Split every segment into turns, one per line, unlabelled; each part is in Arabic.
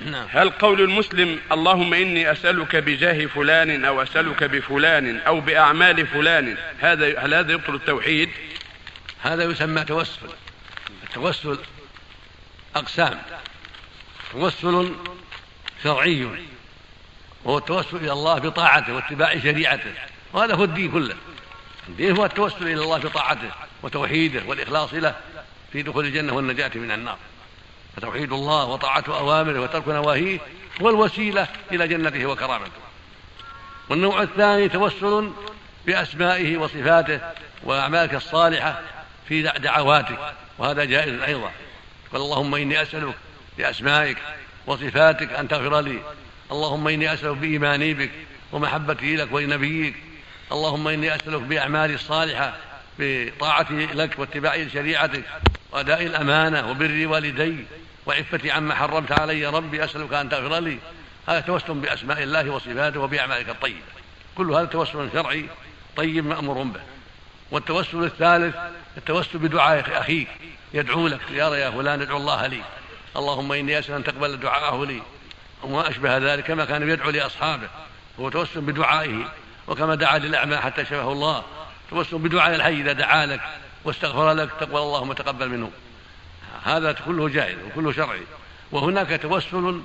نعم.
هل قول المسلم اللهم إني أسألك بجاه فلان أو أسألك بفلان أو بأعمال فلان هذا هل هذا يبطل التوحيد؟
هذا يسمى توسل. التوسل أقسام. توسل شرعي. وهو التوسل إلى الله بطاعته واتباع شريعته. وهذا هو الدين كله. الدين هو التوسل إلى الله بطاعته وتوحيده والإخلاص له في دخول الجنة والنجاة من النار. فتوحيد الله وطاعة أوامره وترك نواهيه هو الوسيلة إلى جنته وكرامته. والنوع الثاني توسل بأسمائه وصفاته وأعمالك الصالحة في دعواتك وهذا جائز أيضا. قال اللهم إني أسألك بأسمائك وصفاتك أن تغفر لي. اللهم إني أسألك بإيماني بك ومحبتي لك ولنبيك. اللهم إني أسألك بأعمالي الصالحة بطاعتي لك واتباعي لشريعتك وأداء الأمانة وبر والدي. وعفتي عما حرمت علي ربي أسألك أن تغفر لي. هذا توسل بأسماء الله وصفاته وبأعمالك الطيبة. كل هذا توسل شرعي طيب مأمور به. والتوسل الثالث التوسل بدعاء أخيك. يدعو لك يا يا فلان ادعو الله لي. اللهم إني أسأل أن تقبل دعاءه لي. وما أشبه ذلك كما كان يدعو لأصحابه. هو توسل بدعائه. وكما دعا للأعمى حتى شفاه الله. توسل بدعاء الحي إذا دعا لك واستغفر لك تقبل اللهم تقبل منه. هذا كله جائز وكله شرعي. وهناك توسل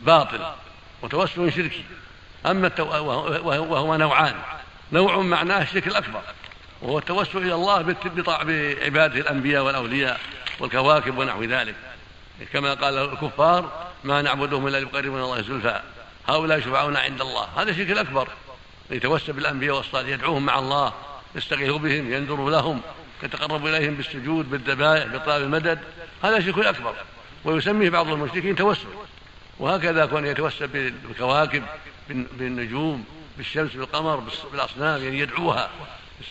باطل وتوسل شركي. أما التو... وهو نوعان. نوع معناه الشرك الأكبر وهو التوسل إلى الله بعباده الأنبياء والأولياء والكواكب ونحو ذلك. كما قال الكفار ما نعبدهم إلا ليقربون الله زلفى. هؤلاء شفعاؤنا عند الله. هذا الشرك الأكبر. يتوسل بالأنبياء والصالحين يدعوهم مع الله يستغيث بهم ينذر لهم. يتقرب إليهم بالسجود بالذبائح بطلب المدد. هذا شرك أكبر. ويسميه بعض المشركين توسل. وهكذا كون يتوسل بالكواكب بالنجوم بالشمس بالقمر بالأصنام يعني يدعوها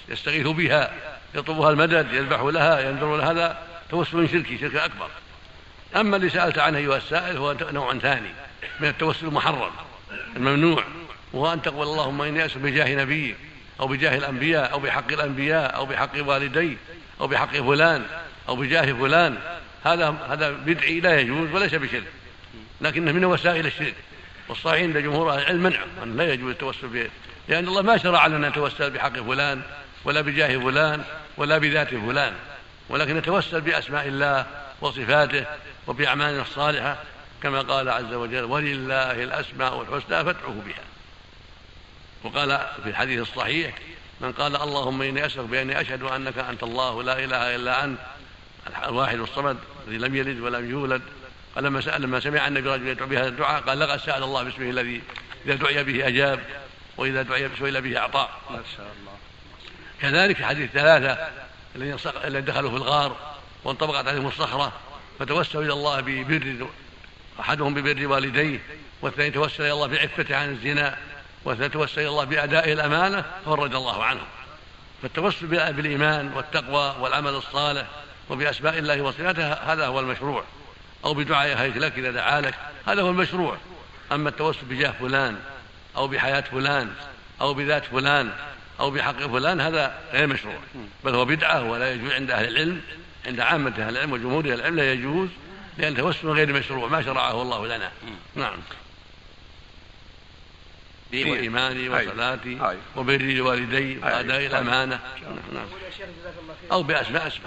يستغيث بها يطلبها المدد يذبح لها ينذر لها هذا توسل شركي شرك أكبر. أما اللي سألت عنه أيها السائل هو نوع ثاني من التوسل المحرم الممنوع وهو أن تقول اللهم إني أسأل بجاه نبيك. أو بجاه الأنبياء أو بحق الأنبياء أو بحق والدي أو بحق فلان أو بجاه فلان. هذا هذا بدعي لا يجوز وليس بشرك. لكنه من وسائل الشرك. والصحيح عند جمهور أهل العلم منعه أن لا يجوز التوسل به لأن الله ما شرع لنا نتوسل بحق فلان ولا بجاه فلان ولا بذات فلان. ولكن نتوسل بأسماء الله وصفاته وبأعمالنا الصالحة. كما قال عز وجل ولله الأسماء الحسنى فادعوه بها. وقال في الحديث الصحيح من قال اللهم إني اسالك بأني أشهد أنك أنت الله لا إله إلا أنت الواحد الصمد الذي لم يلد ولم يولد. قال لما سأل لما سمع النبي رجل يدعو بهذا الدعاء؟ قال لقد سأل الله باسمه الذي إذا دعي به أجاب وإذا دعي سئل به أعطى. ما شاء الله. كذلك في حديث ثلاثة الذين دخلوا في الغار وانطبقت عليهم الصخرة فتوسلوا إلى الله ببر أحدهم ببر والديه والثاني توسل إلى الله بعفته عن الزنا. توسل إلى الله بأداء الأمانة فرج الله عنه. فالتوسل بالإيمان والتقوى والعمل الصالح وبأسماء الله وصفاته هذا هو المشروع. أو بدعاء هيك لك إذا دعا لك هذا هو المشروع. أما التوسل بجاه فلان أو بحياة فلان أو بذات فلان أو بحق فلان هذا غير مشروع. بل هو بدعة ولا يجوز عند أهل العلم عند عامة أهل العلم وجمهور أهل العلم لا يجوز لأن التوسل غير مشروع ما شرعه الله لنا. نعم. وإيماني وصلاتي وبري لوالدي وأداء الأمانة. نعم. أو بأسماء سبحانه